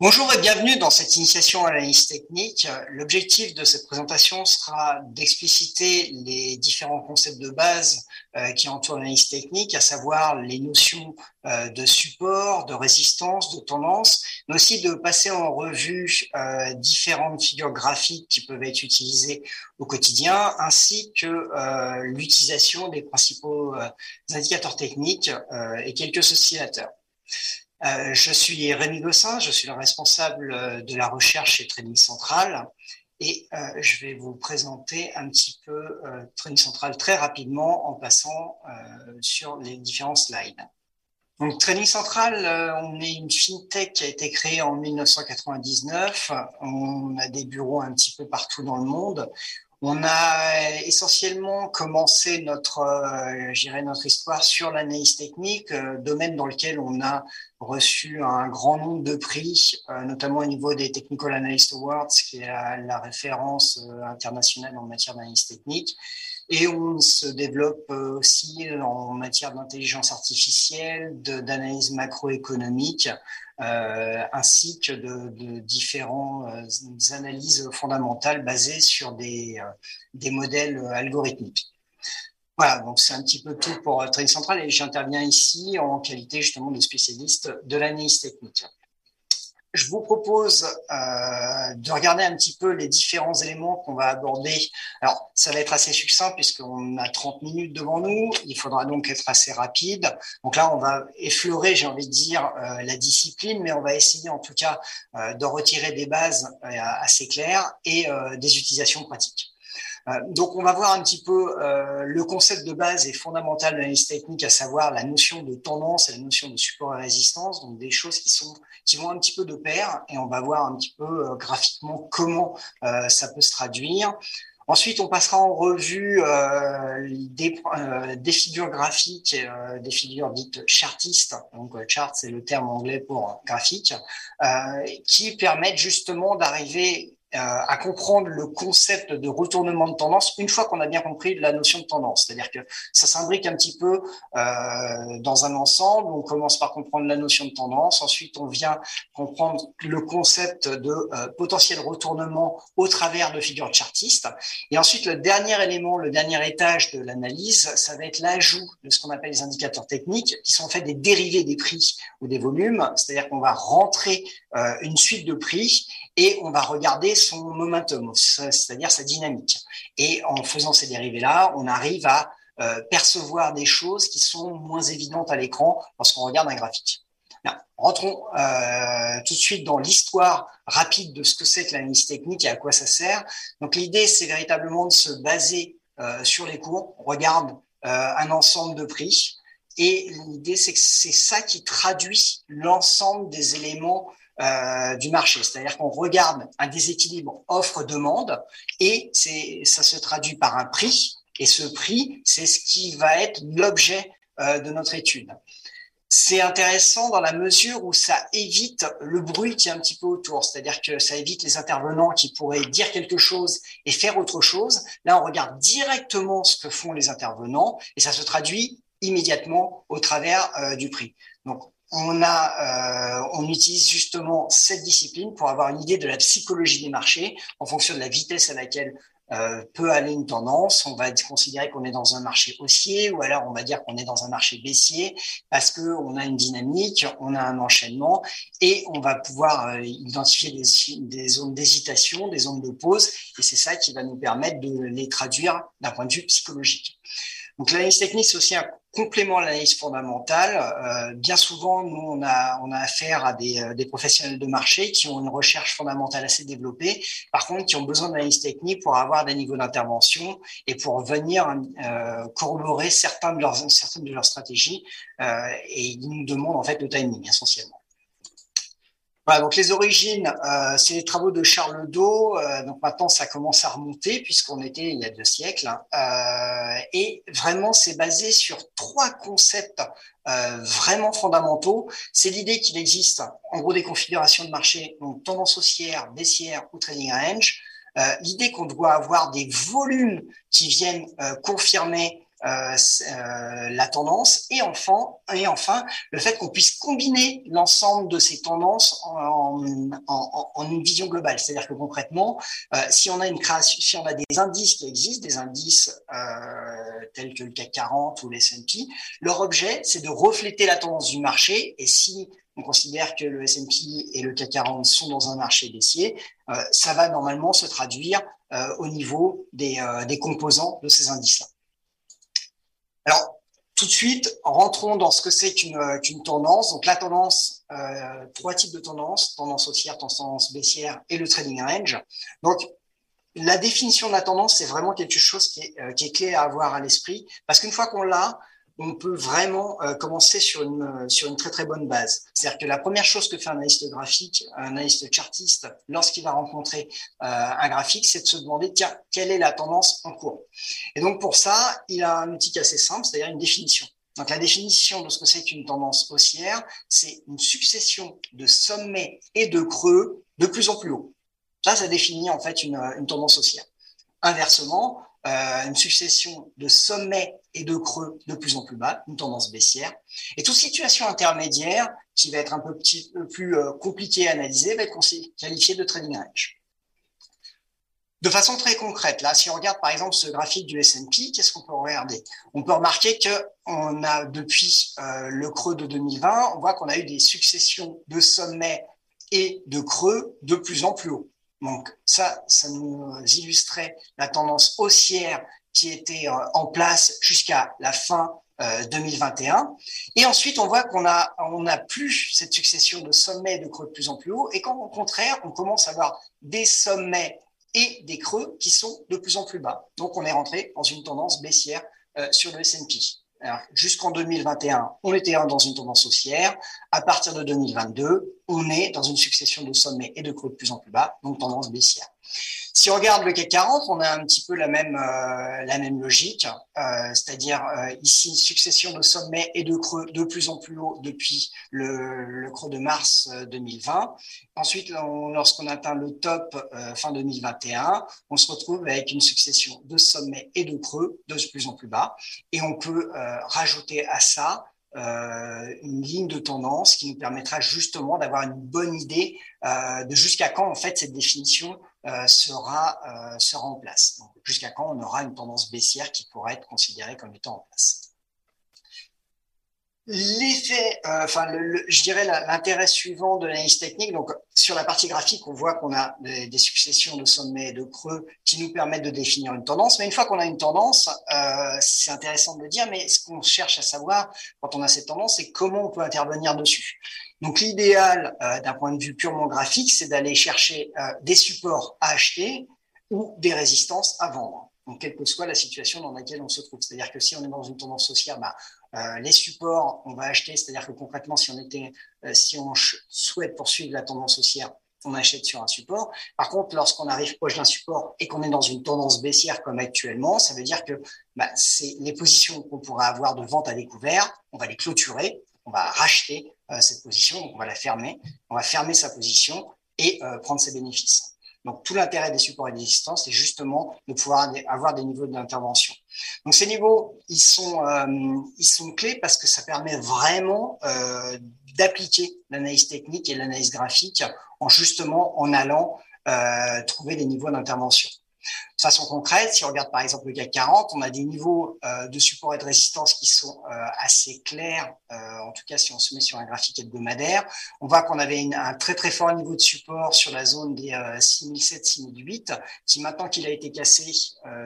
Bonjour et bienvenue dans cette initiation à l'analyse technique. L'objectif de cette présentation sera d'expliciter les différents concepts de base euh, qui entourent l'analyse technique, à savoir les notions euh, de support, de résistance, de tendance, mais aussi de passer en revue euh, différentes figures graphiques qui peuvent être utilisées au quotidien, ainsi que l'utilisation des principaux indicateurs techniques et quelques oscillateurs. Euh, je suis Rémi Gossin, je suis le responsable euh, de la recherche chez Training Central et euh, je vais vous présenter un petit peu Training Central très rapidement en passant sur les différents slides. Donc Training Central, on est une fintech qui a été créée en 1999. On a des bureaux un petit peu partout dans le monde. On a essentiellement commencé notre, euh, notre histoire sur l'analyse technique, euh, domaine dans lequel on a reçu un grand nombre de prix, euh, notamment au niveau des Technical Analyst Awards, qui est la, référence euh, internationale en matière d'analyse technique. Et on se développe aussi en matière d'intelligence artificielle, d'analyse macroéconomique, euh, ainsi que de, de différentes euh, analyses fondamentales basées sur des, euh, modèles algorithmiques. Voilà, donc c'est un petit peu tout pour Training Central et j'interviens ici en qualité justement de spécialiste de l'analyse technique je vous propose euh, de regarder un petit peu les différents éléments qu'on va aborder. Alors, ça va être assez succinct puisqu'on a 30 minutes devant nous. Il faudra donc être assez rapide. Donc là, on va effleurer, j'ai envie de dire, euh, la discipline, mais on va essayer en tout cas euh, de retirer des bases euh, assez claires et des utilisations pratiques. Euh, donc, on va voir un petit peu euh, le concept de base et fondamental de l'analyse technique, à savoir la notion de tendance et la notion de support et résistance, donc des choses qui sont qui vont un petit peu de pair, et on va voir un petit peu euh, graphiquement comment ça peut se traduire. Ensuite, on passera en revue des, figures graphiques, des figures dites chartistes. Donc, chart, c'est le terme anglais pour graphique, qui permettent justement d'arriver à comprendre le concept de retournement de tendance une fois qu'on a bien compris la notion de tendance. C'est-à-dire que ça s'imbrique un petit peu euh, dans un ensemble. On commence par comprendre la notion de tendance, ensuite on vient comprendre le concept de euh, potentiel retournement au travers de figures chartistes. Et ensuite, le dernier élément, le dernier étage de l'analyse, ça va être l'ajout de ce qu'on appelle les indicateurs techniques, qui sont en fait des dérivés des prix ou des volumes. C'est-à-dire qu'on va rentrer euh, une suite de prix et on va regarder son momentum, c'est-à-dire sa dynamique. Et en faisant ces dérivés-là, on arrive à euh, percevoir des choses qui sont moins évidentes à l'écran lorsqu'on regarde un graphique. rentrons euh, tout de suite dans l'histoire rapide de ce que c'est que l'analyse technique et à quoi ça sert. Donc l'idée, c'est véritablement de se baser euh, sur les cours. On regarde un ensemble de prix. Et l'idée, c'est que c'est ça qui traduit l'ensemble des éléments euh, du marché. C'est-à-dire qu'on regarde un déséquilibre offre-demande et c'est, ça se traduit par un prix. Et ce prix, c'est ce qui va être l'objet euh, de notre étude. C'est intéressant dans la mesure où ça évite le bruit qui est un petit peu autour, c'est-à-dire que ça évite les intervenants qui pourraient dire quelque chose et faire autre chose. Là, on regarde directement ce que font les intervenants et ça se traduit immédiatement au travers euh, du prix. Donc, on a, euh, on utilise justement cette discipline pour avoir une idée de la psychologie des marchés en fonction de la vitesse à laquelle euh, peut aller une tendance. On va considérer qu'on est dans un marché haussier ou alors on va dire qu'on est dans un marché baissier parce que on a une dynamique, on a un enchaînement et on va pouvoir euh, identifier des, des zones d'hésitation, des zones de pause et c'est ça qui va nous permettre de les traduire d'un point de vue psychologique. Donc l'analyse technique, c'est aussi un complément à l'analyse fondamentale. Euh, bien souvent, nous, on a, on a affaire à des, euh, des, professionnels de marché qui ont une recherche fondamentale assez développée, par contre, qui ont besoin d'analyse technique pour avoir des niveaux d'intervention et pour venir euh, corroborer certains de leurs, certaines de leurs stratégies. Et ils nous demandent en fait le timing essentiellement. Voilà, donc les origines, euh, c'est les travaux de Charles Dau. Euh, donc maintenant, ça commence à remonter puisqu'on était il y a deux siècles. Euh, et vraiment, c'est basé sur trois concepts euh, vraiment fondamentaux. C'est l'idée qu'il existe, en gros, des configurations de marché, donc tendance haussière, baissière ou trading range. Euh, l'idée qu'on doit avoir des volumes qui viennent confirmer la tendance et enfin, et enfin le fait qu'on puisse combiner l'ensemble de ces tendances en, une vision globale. C'est-à-dire que concrètement, euh, si on a une création, si on a des indices qui existent, des indices tels que le CAC 40 ou les S&P, leur objet c'est de refléter la tendance du marché et si on considère que le S&P et le CAC 40 sont dans un marché baissier, ça va normalement se traduire au niveau des, des composants de ces indices-là. Alors, tout de suite, rentrons dans ce que c'est qu'une tendance. Donc, la tendance, euh, trois types de tendances, tendance haussière, tendance baissière et le trading range. Donc, la définition de la tendance, c'est vraiment quelque chose qui est, euh, qui est clé à avoir à l'esprit, parce qu'une fois qu'on l'a, on peut vraiment euh, commencer sur une, euh, sur une très très bonne base. C'est-à-dire que la première chose que fait un analyste graphique, un analyste chartiste, lorsqu'il va rencontrer euh, un graphique, c'est de se demander, tiens, quelle est la tendance en cours? Et donc pour ça, il a un outil assez simple, c'est-à-dire une définition. Donc la définition de ce que c'est qu'une tendance haussière, c'est une succession de sommets et de creux de plus en plus haut. Ça, ça définit en fait une, une tendance haussière. Inversement, euh, une succession de sommets et de creux de plus en plus bas, une tendance baissière. Et toute situation intermédiaire, qui va être un peu plus euh, compliquée à analyser, va être qualifiée de trading range. De façon très concrète, là, si on regarde par exemple ce graphique du S&P, qu'est-ce qu'on peut regarder? On peut remarquer que on a depuis euh, le creux de 2020, on voit qu'on a eu des successions de sommets et de creux de plus en plus hauts. Donc ça, ça nous illustrait la tendance haussière qui était euh, en place jusqu'à la fin 2021. Euh, et ensuite, on voit qu'on a, plus cette succession de sommets de creux de plus en plus haut, et qu'au contraire, on commence à avoir des sommets et des creux qui sont de plus en plus bas. Donc, on est rentré dans une tendance baissière euh, sur le S&P. Jusqu'en 2021, on était dans une tendance haussière. À partir de 2022, on est dans une succession de sommets et de creux de plus en plus bas, donc tendance baissière. Si on regarde le CAC 40, on a un petit peu la même, euh, la même logique, euh, c'est-à-dire euh, ici succession de sommets et de creux de plus en plus haut depuis le, creux de mars 2020. Ensuite, lorsqu'on atteint le top fin 2021, on se retrouve avec une succession de sommets et de creux de plus en plus bas. Et on peut rajouter à ça euh, une ligne de tendance qui nous permettra justement d'avoir une bonne idée euh, de jusqu'à quand en fait cette définition euh, sera sera en place. Jusqu'à quand on aura une tendance baissière qui pourrait être considérée comme étant en place. L'effet, euh, enfin, je dirais l'intérêt suivant de l'analyse technique. Donc, sur la partie graphique, on voit qu'on a des, successions de sommets et de creux qui nous permettent de définir une tendance. Mais une fois qu'on a une tendance, euh, c'est intéressant de le dire. Mais ce qu'on cherche à savoir quand on a cette tendance, c'est comment on peut intervenir dessus. Donc, l'idéal euh, d'un point de vue purement graphique, c'est d'aller chercher euh, des supports à acheter ou des résistances à vendre. Donc, quelle que soit la situation dans laquelle on se trouve. C'est-à-dire que si on est dans une tendance haussière, bah, euh, les supports, on va acheter, c'est-à-dire que concrètement, si on euh, souhaite poursuivre la tendance haussière, on achète sur un support. Par contre, lorsqu'on arrive proche d'un support et qu'on est dans une tendance baissière comme actuellement, ça veut dire que bah, c'est les positions qu'on pourrait avoir de vente à découvert, on va les clôturer, on va racheter euh, cette position, on va la fermer, on va fermer sa position et prendre ses bénéfices. Donc, tout l'intérêt des supports et des résistances, c'est justement de pouvoir avoir des niveaux d'intervention. Donc, ces niveaux, ils sont, euh, clés parce que ça permet vraiment euh, d'appliquer l'analyse technique et l'analyse graphique en justement en allant euh, trouver des niveaux d'intervention. De façon concrète, si on regarde par exemple le CAC 40, on a des niveaux euh, de support et de résistance qui sont euh, assez clairs, euh, en tout cas si on se met sur un graphique hebdomadaire. On voit qu'on avait un très très fort niveau de support sur la zone des 6007-6008, qui maintenant qu'il a été cassé,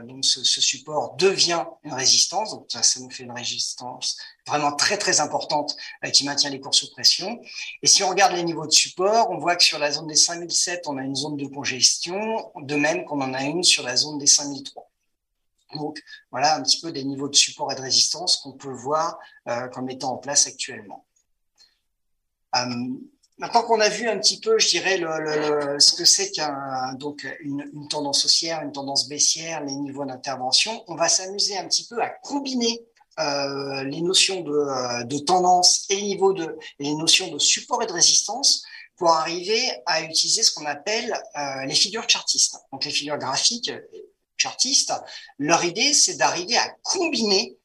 donc ce, support devient une résistance, donc ça, ça nous fait une résistance vraiment très très importante qui maintient les cours sous pression. Et si on regarde les niveaux de support, on voit que sur la zone des 5007, on a une zone de congestion, de même qu'on en a une sur la zone des 5003. Donc voilà un petit peu des niveaux de support et de résistance qu'on peut voir euh, comme étant en place actuellement. Euh, maintenant qu'on a vu un petit peu, je dirais, ce que c'est qu'un donc tendance haussière, une tendance baissière, les niveaux d'intervention, on va s'amuser un petit peu à combiner euh, les notions de, euh, tendance et niveaux de les notions de support et de résistance pour arriver à utiliser ce qu'on appelle euh, les figures chartistes. Donc les figures graphiques chartistes, leur idée c'est d'arriver à combiner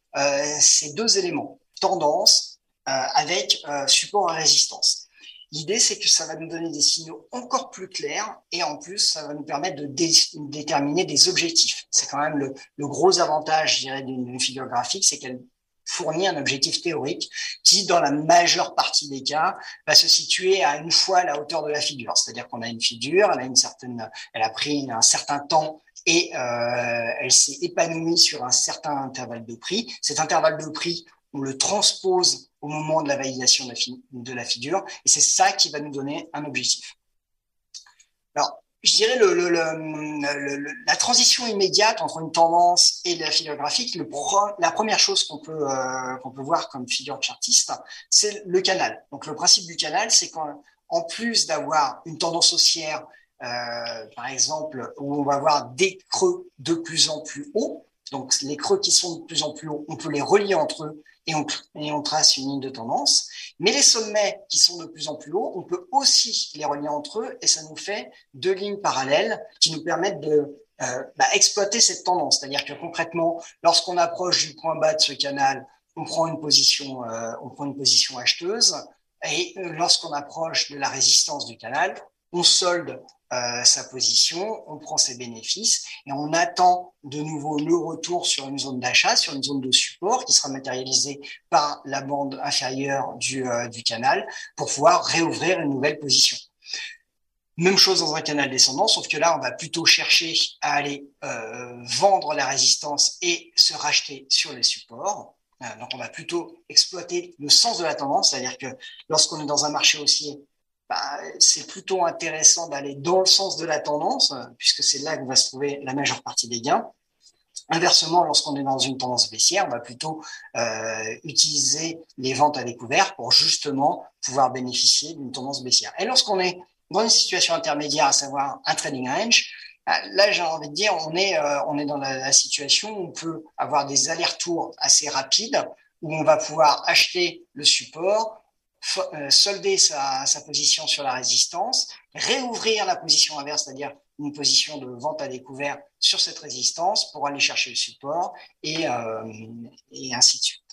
ces deux éléments, tendance avec support à résistance. L'idée, c'est que ça va nous donner des signaux encore plus clairs et en plus, ça va nous permettre de déterminer des objectifs. C'est quand même le, gros avantage, je dirais, d'une figure graphique, c'est qu'elle fournit un objectif théorique qui, dans la majeure partie des cas, va se situer à une fois la hauteur de la figure. C'est-à-dire qu'on a une figure, elle a une certaine, elle a pris un certain temps et euh, elle s'est épanouie sur un certain intervalle de prix. Cet intervalle de prix, on le transpose au moment de la validation de la, figure, et c'est ça qui va nous donner un objectif. Alors, je dirais le, la transition immédiate entre une tendance et la figure graphique, la première chose qu'on peut, euh, qu'on peut voir comme figure chartiste, c'est le canal. Donc le principe du canal, c'est qu'en plus d'avoir une tendance haussière, euh, par exemple, où on va avoir des creux de plus en plus hauts, donc les creux qui sont de plus en plus hauts, on peut les relier entre eux et on, et on trace une ligne de tendance. Mais les sommets qui sont de plus en plus hauts, on peut aussi les relier entre eux et ça nous fait deux lignes parallèles qui nous permettent de euh, bah, exploiter cette tendance. C'est-à-dire que concrètement, lorsqu'on approche du point bas de ce canal, on prend une position, euh, on prend une position acheteuse et euh, lorsqu'on approche de la résistance du canal, on solde euh, sa position, on prend ses bénéfices et on attend de nouveau le retour sur une zone d'achat, sur une zone de support qui sera matérialisée par la bande inférieure du, euh, canal pour pouvoir réouvrir une nouvelle position. Même chose dans un canal descendant, sauf que là, on va plutôt chercher à aller euh, vendre la résistance et se racheter sur les supports. Donc, on va plutôt exploiter le sens de la tendance, c'est-à-dire que lorsqu'on est dans un marché haussier, bah, c'est plutôt intéressant d'aller dans le sens de la tendance, puisque c'est là qu'on va se trouver la majeure partie des gains. Inversement, lorsqu'on est dans une tendance baissière, on va plutôt euh, utiliser les ventes à découvert pour justement pouvoir bénéficier d'une tendance baissière. Et lorsqu'on est dans une situation intermédiaire, à savoir un trading range, bah, là, j'ai envie de dire, on est, euh, on est dans la, situation où on peut avoir des allers-retours assez rapides, où on va pouvoir acheter le support, solder sa, position sur la résistance, réouvrir la position inverse, c'est-à-dire une position de vente à découvert sur cette résistance pour aller chercher le support et, euh, et ainsi de suite.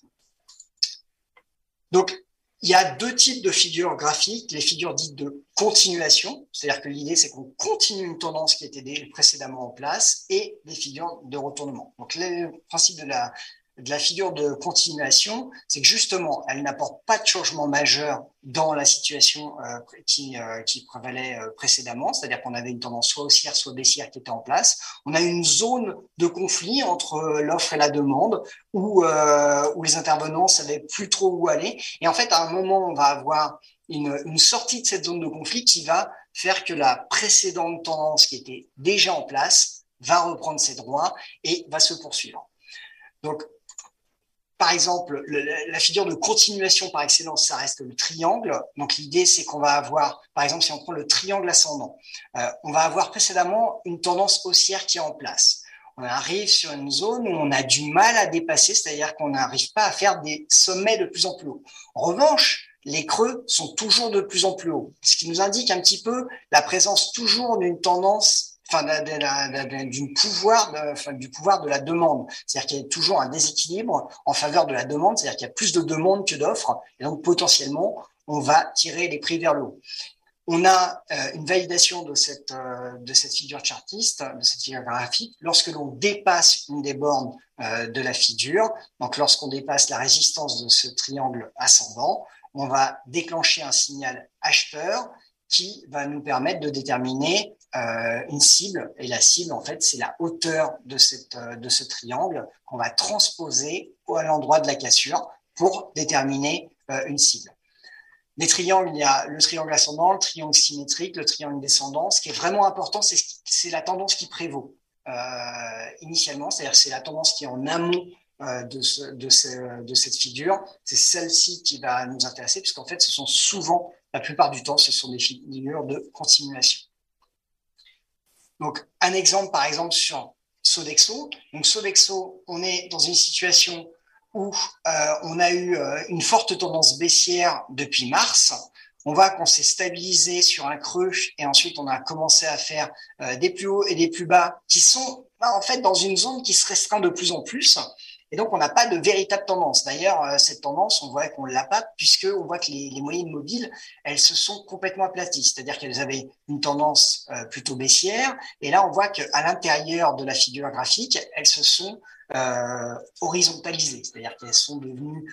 Donc, il y a deux types de figures graphiques, les figures dites de continuation, c'est-à-dire que l'idée c'est qu'on continue une tendance qui était précédemment en place, et les figures de retournement. Donc le principe de la, de la figure de continuation, c'est que justement, elle n'apporte pas de changement majeur dans la situation euh, qui, euh, qui prévalait euh, précédemment, c'est-à-dire qu'on avait une tendance soit haussière, soit baissière qui était en place. On a une zone de conflit entre l'offre et la demande où, où les intervenants savaient plus trop où aller. Et en fait, à un moment, on va avoir une, une sortie de cette zone de conflit qui va faire que la précédente tendance qui était déjà en place va reprendre ses droits et va se poursuivre. Donc, par exemple, la figure de continuation par excellence, ça reste le triangle. Donc l'idée, c'est qu'on va avoir, par exemple, si on prend le triangle ascendant, euh, on va avoir précédemment une tendance haussière qui est en place. On arrive sur une zone où on a du mal à dépasser, c'est-à-dire qu'on n'arrive pas à faire des sommets de plus en plus hauts. En revanche, les creux sont toujours de plus en plus hauts, ce qui nous indique un petit peu la présence toujours d'une tendance enfin, pouvoir, du pouvoir de la demande. C'est-à-dire qu'il y a toujours un déséquilibre en faveur de la demande, c'est-à-dire qu'il y a plus de demandes que d'offres, et donc potentiellement, on va tirer les prix vers le haut. On a euh, une validation de cette, euh, de cette figure chartiste, de cette figure graphique, lorsque l'on dépasse une des bornes euh, de la figure, donc lorsqu'on dépasse la résistance de ce triangle ascendant, on va déclencher un signal acheteur qui va nous permettre de déterminer une cible. Et la cible, en fait, c'est la hauteur de, cette, euh, de ce triangle qu'on va transposer à l'endroit de la cassure pour déterminer euh, une cible. Les triangles, il y a le triangle ascendant, le triangle symétrique, le triangle descendant. Ce qui est vraiment important, c'est la tendance qui prévaut initialement, c'est-à-dire c'est la tendance qui est en amont de, ce, de, de, cette figure. C'est celle-ci qui va nous intéresser, puisqu'en fait, ce sont souvent, la plupart du temps, ce sont des figures de continuation. Donc, un exemple, par exemple, sur Sodexo. Donc, Sodexo, on est dans une situation où euh, on a eu euh, une forte tendance baissière depuis mars. On voit qu'on s'est stabilisé sur un creux et ensuite on a commencé à faire euh, des plus hauts et des plus bas qui sont bah, en fait dans une zone qui se restreint de plus en plus. Et donc, on n'a pas de véritable tendance. D'ailleurs, euh, cette tendance, on voit qu'on ne l'a pas puisque on voit que les, moyennes mobiles, elles se sont complètement aplaties. C'est-à-dire qu'elles avaient une tendance euh, plutôt baissière. Et là, on voit qu'à l'intérieur de la figure graphique, elles se sont euh, horizontalisées, c'est-à-dire qu'elles sont devenues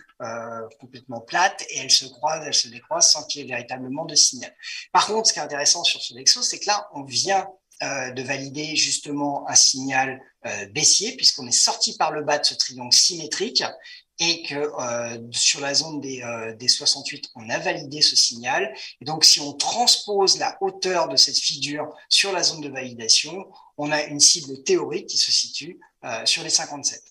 complètement plates et elles se croisent, elles se décroisent sans qu'il y ait véritablement de signal. Par contre, ce qui est intéressant sur ce Lexo, c'est que là, on vient de valider justement un signal euh, baissier puisqu'on est sorti par le bas de ce triangle symétrique et que euh, sur la zone des, euh, des 68, on a validé ce signal. Et donc, si on transpose la hauteur de cette figure sur la zone de validation, on a une cible théorique qui se situe euh, sur les 57.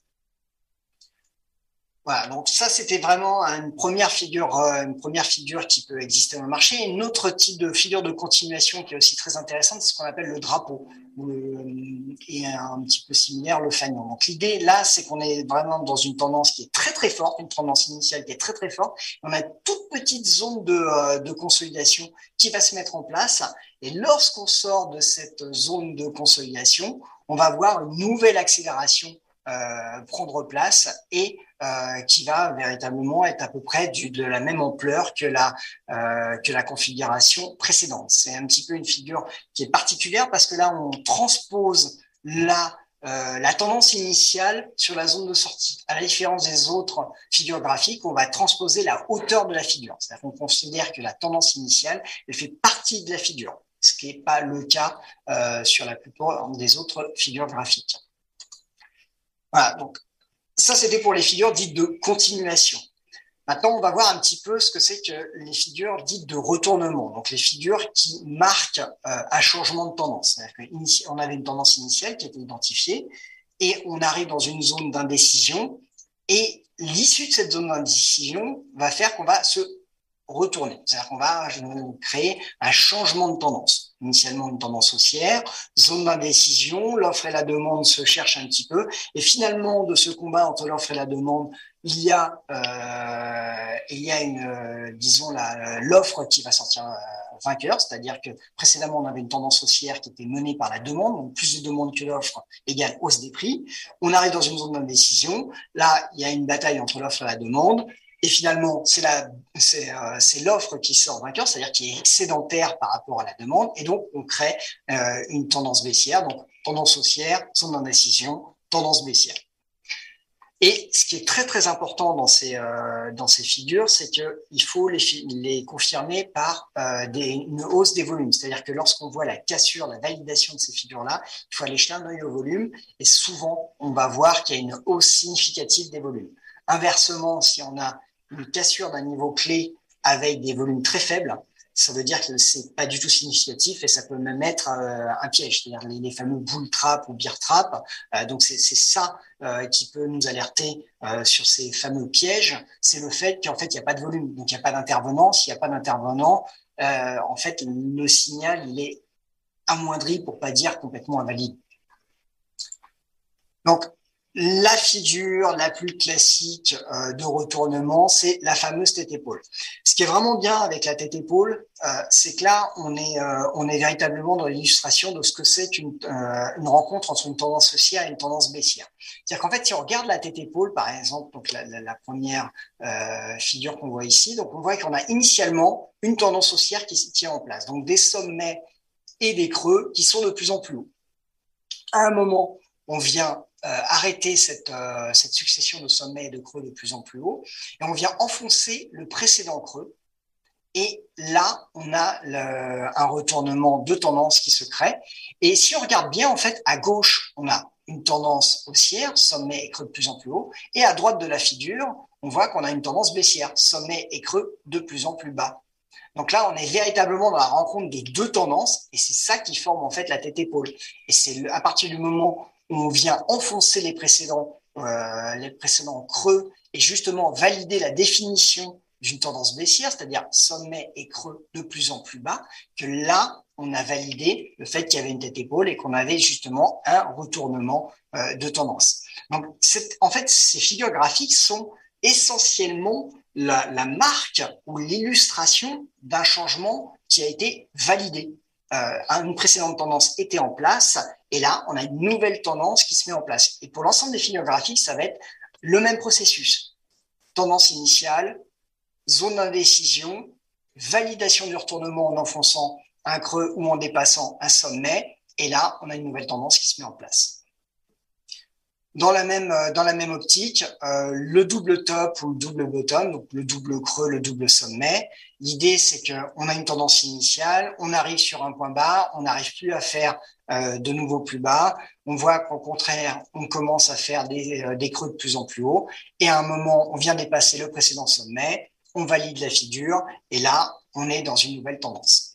Voilà, donc ça c'était vraiment une première figure, euh, une première figure qui peut exister dans le marché. Une autre type de figure de continuation qui est aussi très intéressante, c'est ce qu'on appelle le drapeau, et un petit peu similaire le fanion. Donc l'idée là, c'est qu'on est vraiment dans une tendance qui est très très forte, une tendance initiale qui est très très forte. On a une toute petite zone de, euh, de consolidation qui va se mettre en place. Et lorsqu'on sort de cette zone de consolidation, on va voir une nouvelle accélération euh, prendre place et euh, qui va véritablement être à peu près de la même ampleur que la, euh, que la configuration précédente. C'est un petit peu une figure qui est particulière parce que là, on transpose la, la tendance initiale sur la zone de sortie. À la différence des autres figures graphiques, on va transposer la hauteur de la figure. C'est-à-dire qu'on considère que la tendance initiale, elle fait partie de la figure, ce qui n'est pas le cas sur la plupart des autres figures graphiques. Voilà, donc ça c'était pour les figures dites de continuation. Maintenant, on va voir un petit peu ce que c'est que les figures dites de retournement, donc les figures qui marquent euh, un changement de tendance. On avait une tendance initiale qui était identifiée et on arrive dans une zone d'indécision et l'issue de cette zone d'indécision va faire qu'on va se retourner. C'est-à-dire qu'on va créer un changement de tendance. Initialement une tendance haussière, zone d'indécision, l'offre et la demande se cherchent un petit peu, et finalement de ce combat entre l'offre et la demande, il y a, euh, il y a une, euh, disons l'offre qui va sortir euh, vainqueur, c'est-à-dire que précédemment on avait une tendance haussière qui était menée par la demande, donc plus de demande que l'offre égale hausse des prix. On arrive dans une zone d'indécision. Là, il y a une bataille entre l'offre et la demande. Et finalement, euh, c'est l'offre qui sort vainqueur, c'est-à-dire qui est excédentaire par rapport à la demande, et donc on crée euh, une tendance baissière, donc tendance haussière, son indécision, tendance baissière. Et ce qui est très très important dans ces euh, dans ces figures, c'est que il faut les, les confirmer par une hausse des volumes. C'est-à-dire que lorsqu'on voit la cassure, la validation de ces figures-là, il faut aller jeter un œil au volume. Et souvent, on va voir qu'il y a une hausse significative des volumes. Inversement, si on a une cassure d'un niveau clé avec des volumes très faibles, ça veut dire que c'est pas du tout significatif et ça peut même être euh, un piège, c'est-à-dire les, fameux bull trap ou beer trap. Euh, donc c'est ça euh, qui peut nous alerter sur ces fameux pièges, c'est le fait qu'en fait il n'y a pas de volume, donc il n'y a pas d'intervenant. S'il n'y a pas d'intervenant, en fait le signal il est amoindri pour pas dire complètement invalide. Donc la figure la plus classique euh, de retournement, c'est la fameuse tête épaule. Ce qui est vraiment bien avec la tête épaule, euh, c'est que là, on est, euh, on est véritablement dans l'illustration de ce que c'est une, rencontre entre une tendance haussière et une tendance baissière. C'est-à-dire qu'en fait, si on regarde la tête épaule, par exemple, donc la, première figure qu'on voit ici, donc on voit qu'on a initialement une tendance haussière qui se tient en place, donc des sommets et des creux qui sont de plus en plus hauts. À un moment, on vient arrêter cette, euh, cette succession de sommets et de creux de plus en plus haut, et on vient enfoncer le précédent creux. Et là, on a un retournement de tendance qui se crée. Et si on regarde bien, en fait, à gauche, on a une tendance haussière, sommet et creux de plus en plus haut. Et à droite de la figure, on voit qu'on a une tendance baissière, sommet et creux de plus en plus bas. Donc là, on est véritablement dans la rencontre de deux tendances, et c'est ça qui forme en fait la tête-épaule. Et c'est à partir du moment on vient enfoncer les précédents, euh, les précédents creux et justement valider la définition d'une tendance baissière, c'est-à-dire sommet et creux de plus en plus bas, que là, on a validé le fait qu'il y avait une tête-épaule et qu'on avait justement un retournement euh, de tendance. Donc, en fait, ces figures graphiques sont essentiellement la marque ou l'illustration d'un changement qui a été validé. Euh, une précédente tendance était en place et là, on a une nouvelle tendance qui se met en place. Et pour l'ensemble des figures graphiques, ça va être Le même processus. Tendance initiale, zone d'indécision, validation du retournement en enfonçant un creux ou en dépassant un sommet. Et là, on a une nouvelle tendance qui se met en place. Dans la même, euh, dans la même optique, euh, le double top ou le double bottom, donc le double creux, le double sommet, l'idée c'est qu'on a une tendance initiale, on arrive sur un point bas, on n'arrive plus à faire euh, de nouveau plus bas, on voit qu'au contraire, on commence à faire des, euh, des creux de plus en plus haut, et à un moment, on vient dépasser le précédent sommet, on valide la figure, et là, on est dans une nouvelle tendance.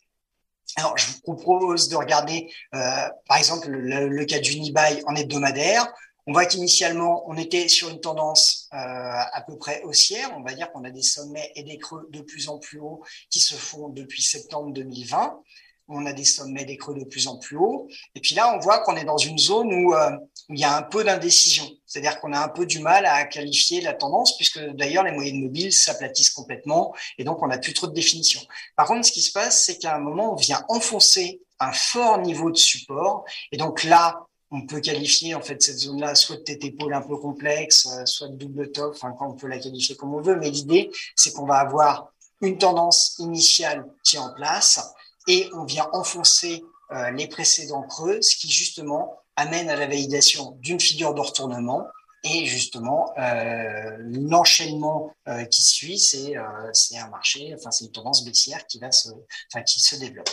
Alors, je vous propose de regarder, euh, par exemple, le, le cas du Nibai en hebdomadaire. On voit qu'initialement, on était sur une tendance euh, à peu près haussière. On va dire qu'on a des sommets et des creux de plus en plus hauts qui se font depuis septembre 2020. On a des sommets et des creux de plus en plus hauts. Et puis là, on voit qu'on est dans une zone où, euh, il y a un peu d'indécision. C'est-à-dire qu'on a un peu du mal à qualifier la tendance, puisque d'ailleurs, les moyennes mobiles s'aplatissent complètement et donc on n'a plus trop de définition. Par contre, ce qui se passe, c'est qu'à un moment, on vient enfoncer un fort niveau de support. Et donc là, on peut qualifier en fait cette zone-là soit de tête épaule un peu complexe, euh, soit de double top, enfin quand on peut la qualifier comme on veut, mais l'idée c'est qu'on va avoir une tendance initiale qui est en place et on vient enfoncer euh, les précédents creux, ce qui justement amène à la validation d'une figure de retournement et justement euh, l'enchaînement qui suit, c'est c'est un marché, enfin c'est une tendance baissière qui va se, enfin qui se développe.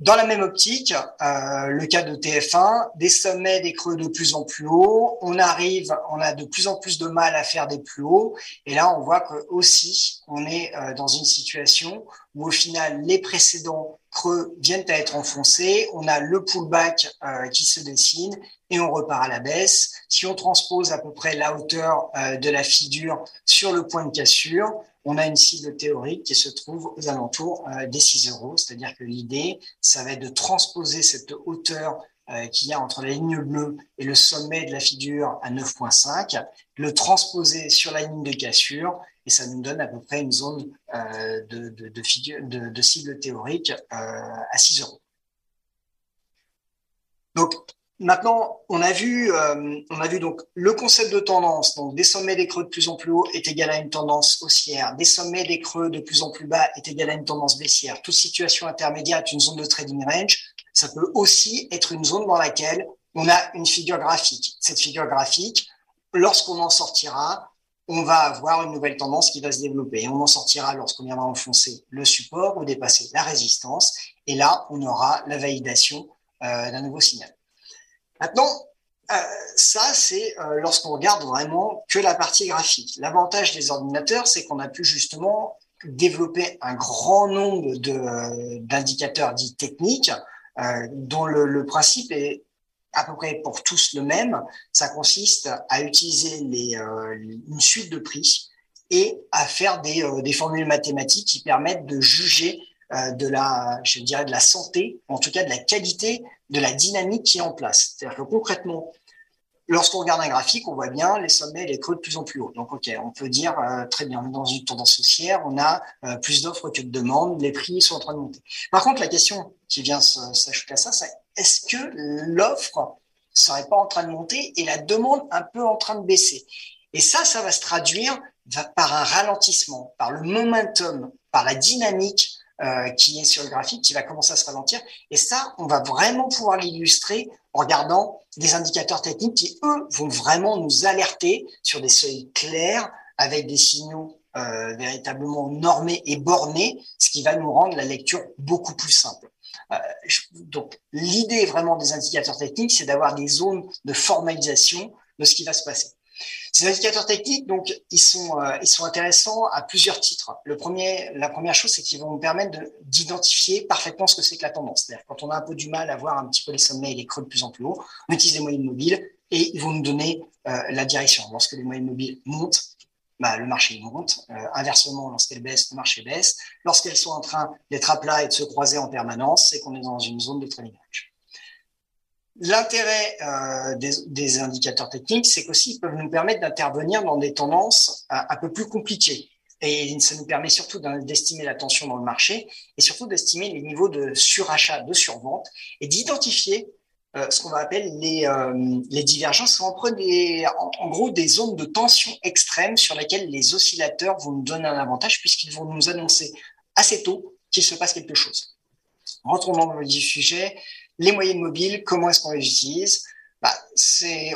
Dans la même optique, euh, le cas de TF1, des sommets, des creux de plus en plus hauts. On arrive, on a de plus en plus de mal à faire des plus hauts. Et là, on voit que aussi, on est euh, dans une situation où au final, les précédents viennent à être enfoncés. On a le pullback euh, qui se dessine et on repart à la baisse. Si on transpose à peu près la hauteur euh, de la figure sur le point de cassure, on a une cible théorique qui se trouve aux alentours euh, des 6 euros. C'est-à-dire que l'idée, ça va être de transposer cette hauteur euh, qu'il y a entre la ligne bleue et le sommet de la figure à 9.5, le transposer sur la ligne de cassure, et ça nous donne à peu près une zone euh, de, de, cible théorique à 6 euros. Donc, Maintenant, on a vu, euh, on a vu donc le concept de tendance. Donc, des sommets, des creux de plus en plus haut est égal à une tendance haussière. Des sommets, des creux de plus en plus bas est égal à une tendance baissière. Toute situation intermédiaire est une zone de trading range. Ça peut aussi être une zone dans laquelle on a une figure graphique. Cette figure graphique, lorsqu'on en sortira, on va avoir une nouvelle tendance qui va se développer. on en sortira lorsqu'on viendra enfoncer le support ou dépasser la résistance. Et là, on aura la validation euh, d'un nouveau signal. Maintenant, euh, ça, c'est euh, lorsqu'on regarde vraiment que la partie graphique. L'avantage des ordinateurs, c'est qu'on a pu justement développer un grand nombre d'indicateurs dits techniques, euh, dont le, principe est à peu près pour tous le même. Ça consiste à utiliser euh, une suite de prix et à faire des, euh, formules mathématiques qui permettent de juger euh, de la, je dirais, de la santé, en tout cas de la qualité de la dynamique qui est en place. C'est-à-dire que concrètement, lorsqu'on regarde un graphique, on voit bien les sommets et les creux de plus en plus haut. Donc, OK, on peut dire euh, très bien, dans une tendance haussière, on a euh, plus d'offres que de demandes, les prix sont en train de monter. Par contre, la question qui vient s'ajouter à ça, c'est est-ce que l'offre serait pas en train de monter et la demande un peu en train de baisser? Et ça, ça va se traduire par un ralentissement, par le momentum, par la dynamique euh, qui est sur le graphique, qui va commencer à se ralentir. Et ça, on va vraiment pouvoir l'illustrer en regardant des indicateurs techniques qui, eux, vont vraiment nous alerter sur des seuils clairs avec des signaux euh, véritablement normés et bornés, ce qui va nous rendre la lecture beaucoup plus simple. Euh, donc, l'idée vraiment des indicateurs techniques, c'est d'avoir des zones de formalisation de ce qui va se passer. Ces indicateurs techniques, donc, euh, ils sont intéressants à plusieurs titres. Le premier, la première chose, c'est qu'ils vont nous permettre d'identifier parfaitement ce que c'est que la tendance. C'est-à-dire, quand on a un peu du mal à voir un petit peu les sommets et les creux de plus en plus haut, on utilise les moyennes mobiles et ils vont nous donner euh, la direction. Lorsque les moyennes mobiles montent, bah, le marché monte. Euh, inversement, lorsqu'elles baissent, le marché baisse. Lorsqu'elles sont en train d'être à plat et de se croiser en permanence, c'est qu'on est dans une zone de trading range. L'intérêt euh, des, indicateurs techniques, c'est qu'aussi ils peuvent nous permettre d'intervenir dans des tendances euh, un peu plus compliquées. Et ça nous permet surtout d'estimer la tension dans le marché et surtout d'estimer les niveaux de surachat, de survente et d'identifier ce qu'on va appeler les, les divergences. Prend des, en, en, gros des zones de tension extrême sur lesquelles les oscillateurs vont nous donner un avantage puisqu'ils vont nous annoncer assez tôt qu'il se passe quelque chose. Rentrons dans le sujet. Les moyennes mobiles, comment est-ce qu'on les utilise bah,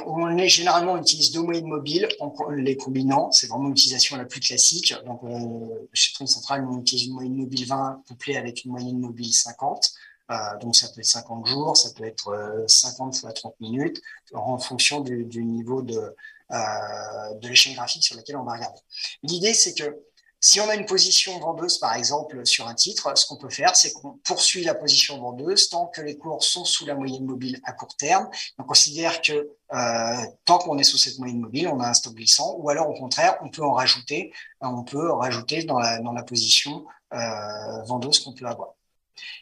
on est généralement on utilise deux moyennes mobiles en les combinant. C'est vraiment l'utilisation la plus classique. Euh, chez Trine Central, on utilise une moyenne mobile 20 couplée avec une moyenne mobile 50. Euh, donc, ça peut être 50 jours, ça peut être 50 fois 30 minutes, en fonction du, du niveau de, euh, de l'échelle graphique sur laquelle on va regarder. L'idée, c'est que si on a une position vendeuse, par exemple, sur un titre, ce qu'on peut faire, c'est qu'on poursuit la position vendeuse tant que les cours sont sous la moyenne mobile à court terme. On considère que euh, tant qu'on est sous cette moyenne mobile, on a un stop glissant, ou alors au contraire, on peut en rajouter, on peut rajouter dans la, position euh, vendeuse qu'on peut avoir.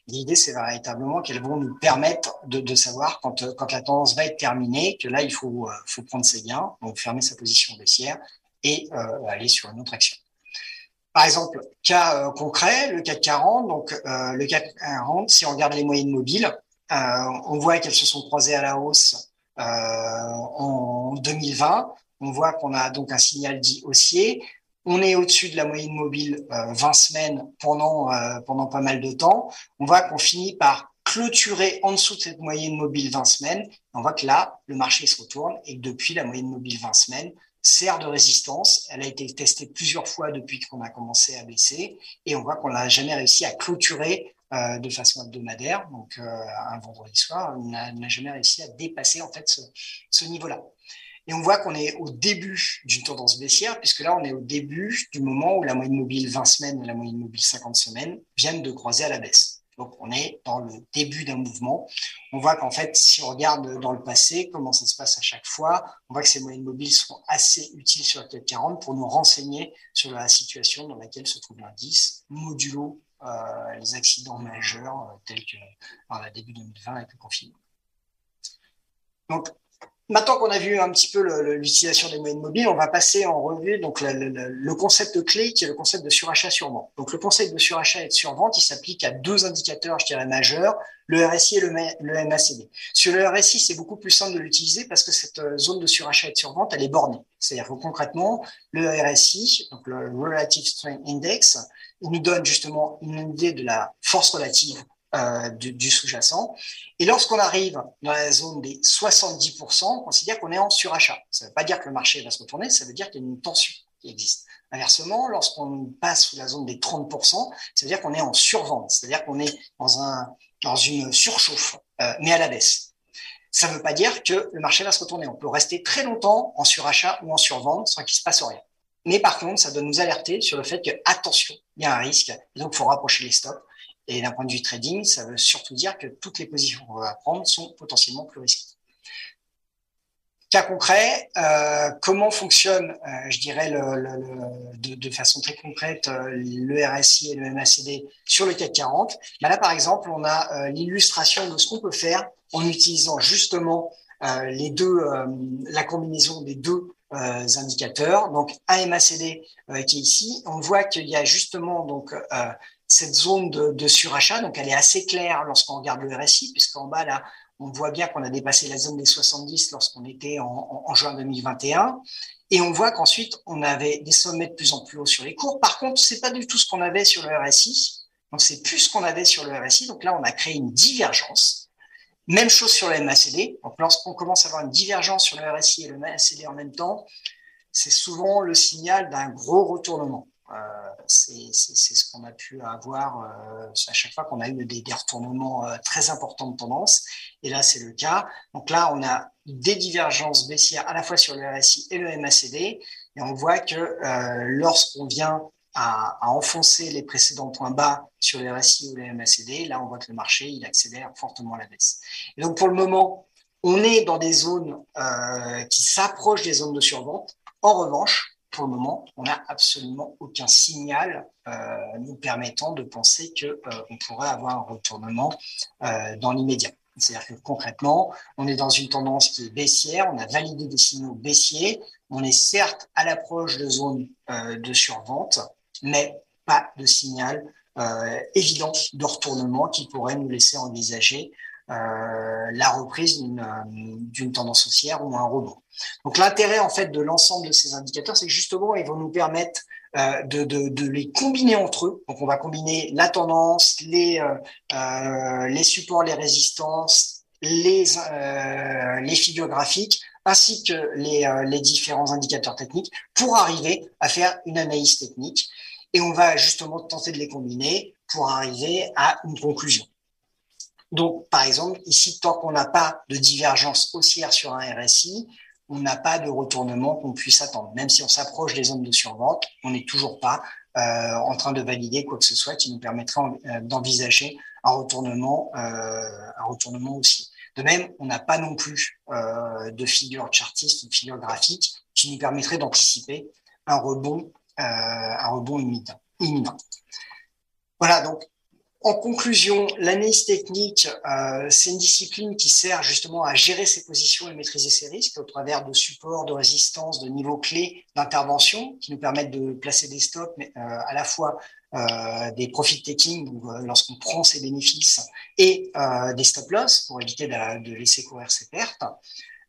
L'idée, c'est véritablement qu'elles vont nous permettre de, savoir quand, la tendance va être terminée, que là, il faut, euh, prendre ses gains, donc fermer sa position baissière et euh, aller sur une autre action. Par exemple, cas euh, concret, le CAC 40. Donc, euh, le CAC 40, si on regarde les moyennes mobiles, euh, on voit qu'elles se sont croisées à la hausse en 2020. On voit qu'on a donc un signal dit haussier. On est au-dessus de la moyenne mobile 20 semaines pendant, pendant pas mal de temps. On voit qu'on finit par clôturer en dessous de cette moyenne mobile 20 semaines. On voit que là, le marché se retourne et que depuis la moyenne mobile 20 semaines, sert de résistance. Elle a été testée plusieurs fois depuis qu'on a commencé à baisser et on voit qu'on n'a jamais réussi à clôturer euh, de façon hebdomadaire. Donc, euh, un vendredi soir, on n'a jamais réussi à dépasser en fait ce, ce niveau-là. Et on voit qu'on est au début d'une tendance baissière, puisque là, on est au début du moment où la moyenne mobile 20 semaines et la moyenne mobile 50 semaines viennent de croiser à la baisse. Donc, on est dans le début d'un mouvement. On voit qu'en fait, si on regarde dans le passé, comment ça se passe à chaque fois, on voit que ces moyennes mobiles sont assez utiles sur la CAC 40 pour nous renseigner sur la situation dans laquelle se trouve l'indice, modulo euh, les accidents majeurs euh, tels que dans la début 2020 avec le confinement. Donc, Maintenant qu'on a vu un petit peu l'utilisation des moyennes mobiles, on va passer en revue donc le, concept clé qui est le concept de surachat survente. Donc le concept de surachat et de survente, il s'applique à deux indicateurs, je dirais majeurs, le RSI et le, MACD. Sur le RSI, c'est beaucoup plus simple de l'utiliser parce que cette euh, zone de surachat et de survente, elle est bornée. C'est-à-dire que concrètement, le RSI, donc le Relative Strength Index, nous donne justement une idée de la force relative euh, du, du sous-jacent. Et lorsqu'on arrive dans la zone des 70%, on considère qu'on est en surachat. Ça ne veut pas dire que le marché va se retourner, ça veut dire qu'il y a une tension qui existe. Inversement, lorsqu'on passe sous la zone des 30%, ça veut dire qu'on est en survente, c'est-à-dire qu'on est dans, un, dans une surchauffe, euh, mais à la baisse. Ça ne veut pas dire que le marché va se retourner. On peut rester très longtemps en surachat ou en survente sans qu'il se passe rien. Mais par contre, ça doit nous alerter sur le fait que, attention, il y a un risque, donc il faut rapprocher les stops. Et d'un point de vue trading, ça veut surtout dire que toutes les positions qu'on va prendre sont potentiellement plus risquées. Cas concret, euh, comment fonctionne, euh, je dirais, de, façon très concrète, euh, le RSI et le MACD sur le CAC 40 ben Là, par exemple, on a l'illustration de ce qu'on peut faire en utilisant justement les deux, la combinaison des deux indicateurs. Donc, un MACD qui est ici, on voit qu'il y a justement donc cette zone de, surachat. Donc, elle est assez claire lorsqu'on regarde le RSI, puisqu'en bas, là, on voit bien qu'on a dépassé la zone des 70 lorsqu'on était en, juin 2021. Et on voit qu'ensuite, on avait des sommets de plus en plus hauts sur les cours. Par contre, c'est pas du tout ce qu'on avait sur le RSI. Donc, c'est plus ce qu'on avait sur le RSI. Donc là, on a créé une divergence. Même chose sur le MACD. Donc, lorsqu'on commence à avoir une divergence sur le RSI et le MACD en même temps, c'est souvent le signal d'un gros retournement. Euh, c'est ce qu'on a pu avoir euh, à chaque fois qu'on a eu des, retournements euh, très importants de tendance. Et là, c'est le cas. Donc là, on a des divergences baissières à la fois sur le RSI et le MACD. Et on voit que lorsqu'on vient à, enfoncer les précédents points bas sur le RSI ou le MACD, là, on voit que le marché, il accélère fortement la baisse. Et donc, pour le moment, on est dans des zones qui s'approchent des zones de survente. En revanche, pour le moment, on n'a absolument aucun signal euh, nous permettant de penser qu'on euh, pourrait avoir un retournement euh, dans l'immédiat. C'est-à-dire que concrètement, on est dans une tendance qui est baissière, on a validé des signaux baissiers, on est certes à l'approche de zones de survente, mais pas de signal évident de retournement qui pourrait nous laisser envisager la reprise d'une tendance haussière ou un rebond. Donc l'intérêt en fait de l'ensemble de ces indicateurs, c'est que justement ils vont nous permettre euh, de, les combiner entre eux. Donc on va combiner la tendance, les, euh, euh supports, les résistances, les, euh, figures graphiques, ainsi que les, euh, les différents indicateurs techniques pour arriver à faire une analyse technique. Et on va justement tenter de les combiner pour arriver à une conclusion. Donc, par exemple, ici, tant qu'on n'a pas de divergence haussière sur un RSI, on n'a pas de retournement qu'on puisse attendre. Même si on s'approche des zones de survente, on n'est toujours pas euh, en train de valider quoi que ce soit qui nous permettrait euh, d'envisager un retournement, euh, un retournement aussi. De même, on n'a pas non plus de figure chartiste ou de figure graphique qui nous permettrait d'anticiper un rebond, un rebond imminent. Voilà, donc en conclusion, l'analyse technique, euh, c'est une discipline qui sert justement à gérer ses positions et maîtriser ses risques au travers de supports, de résistance, de niveaux clés d'intervention qui nous permettent de placer des stops, mais euh, à la fois euh, des profit taking lorsqu'on prend ses bénéfices et des stop loss pour éviter de, de laisser courir ses pertes,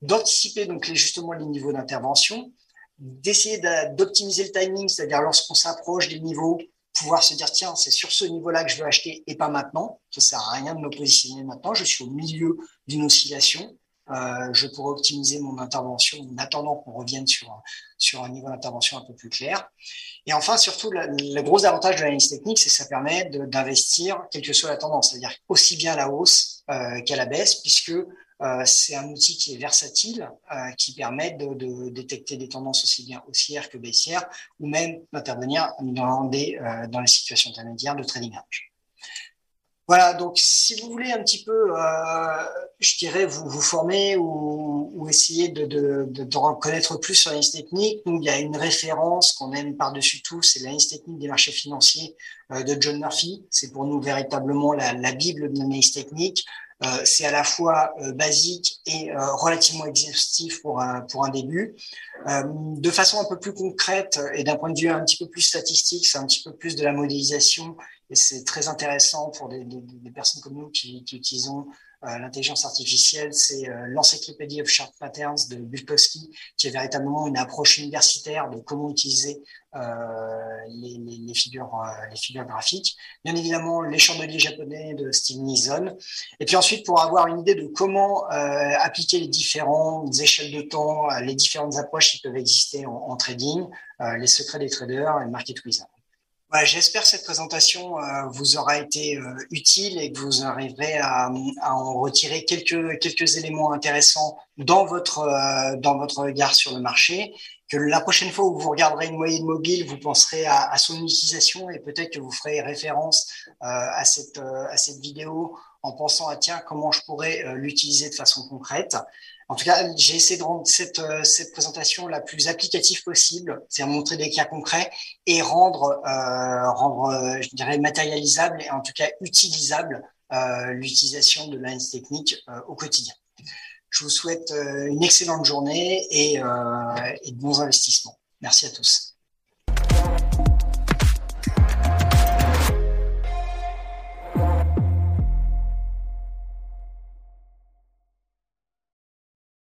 d'anticiper donc les, justement les niveaux d'intervention, d'essayer d'optimiser le timing, c'est-à-dire lorsqu'on s'approche des niveaux pouvoir se dire tiens c'est sur ce niveau-là que je veux acheter et pas maintenant. Ça sert à rien de me positionner maintenant. Je suis au milieu d'une oscillation. Euh, je pourrais optimiser mon intervention en attendant qu'on revienne sur un, sur un niveau d'intervention un peu plus clair. Et enfin, surtout, le gros avantage de l'analyse technique, c'est que ça permet d'investir quelle que soit la tendance, c'est-à-dire aussi bien la hausse euh, qu'à la baisse, puisque c'est un outil qui est versatile, euh, qui permet de, détecter des tendances aussi bien haussières que baissières, ou même d'intervenir dans, euh, dans les situations intermédiaires de trading range. Voilà, donc si vous voulez un petit peu, je dirais, vous, vous former ou, essayer de, de, de, connaître plus sur l'analyse technique, nous, il y a une référence qu'on aime par-dessus tout, c'est l'analyse technique des marchés financiers de John Murphy. C'est pour nous véritablement la, la Bible de l'analyse technique. Euh, c'est à la fois euh, basique et euh, relativement exhaustif pour un, pour un début. de façon un peu plus concrète et d'un point de vue un petit peu plus statistique, c'est un petit peu plus de la modélisation et c'est très intéressant pour des, personnes comme nous qui, qui utilisons l'intelligence artificielle, c'est euh, l'encyclopédie of Chart Patterns de Bulkowski, qui est véritablement une approche universitaire de comment utiliser euh, les, figures, les figures graphiques. Bien évidemment, les chandeliers japonais de Steve Nison. Et puis ensuite, pour avoir une idée de comment appliquer les différentes échelles de temps, les différentes approches qui peuvent exister en, en trading, les secrets des traders et Market Wizard. J'espère que cette présentation euh, vous aura été euh, utile et que vous arriverez à, en retirer quelques, quelques éléments intéressants dans votre, euh, dans votre regard sur le marché. Que la prochaine fois où vous regarderez une moyenne mobile, vous penserez à, à son utilisation et peut-être que vous ferez référence à, cette, à cette vidéo en pensant à tiens, comment je pourrais l'utiliser de façon concrète. En tout cas, j'ai essayé de rendre cette, euh, cette présentation la plus applicative possible, c'est-à-dire montrer des cas concrets et rendre, euh, rendre euh, je dirais, matérialisable et en tout cas utilisable euh, l'utilisation de l'analyse technique euh, au quotidien. Je vous souhaite une excellente journée et, et de bons investissements. Merci à tous.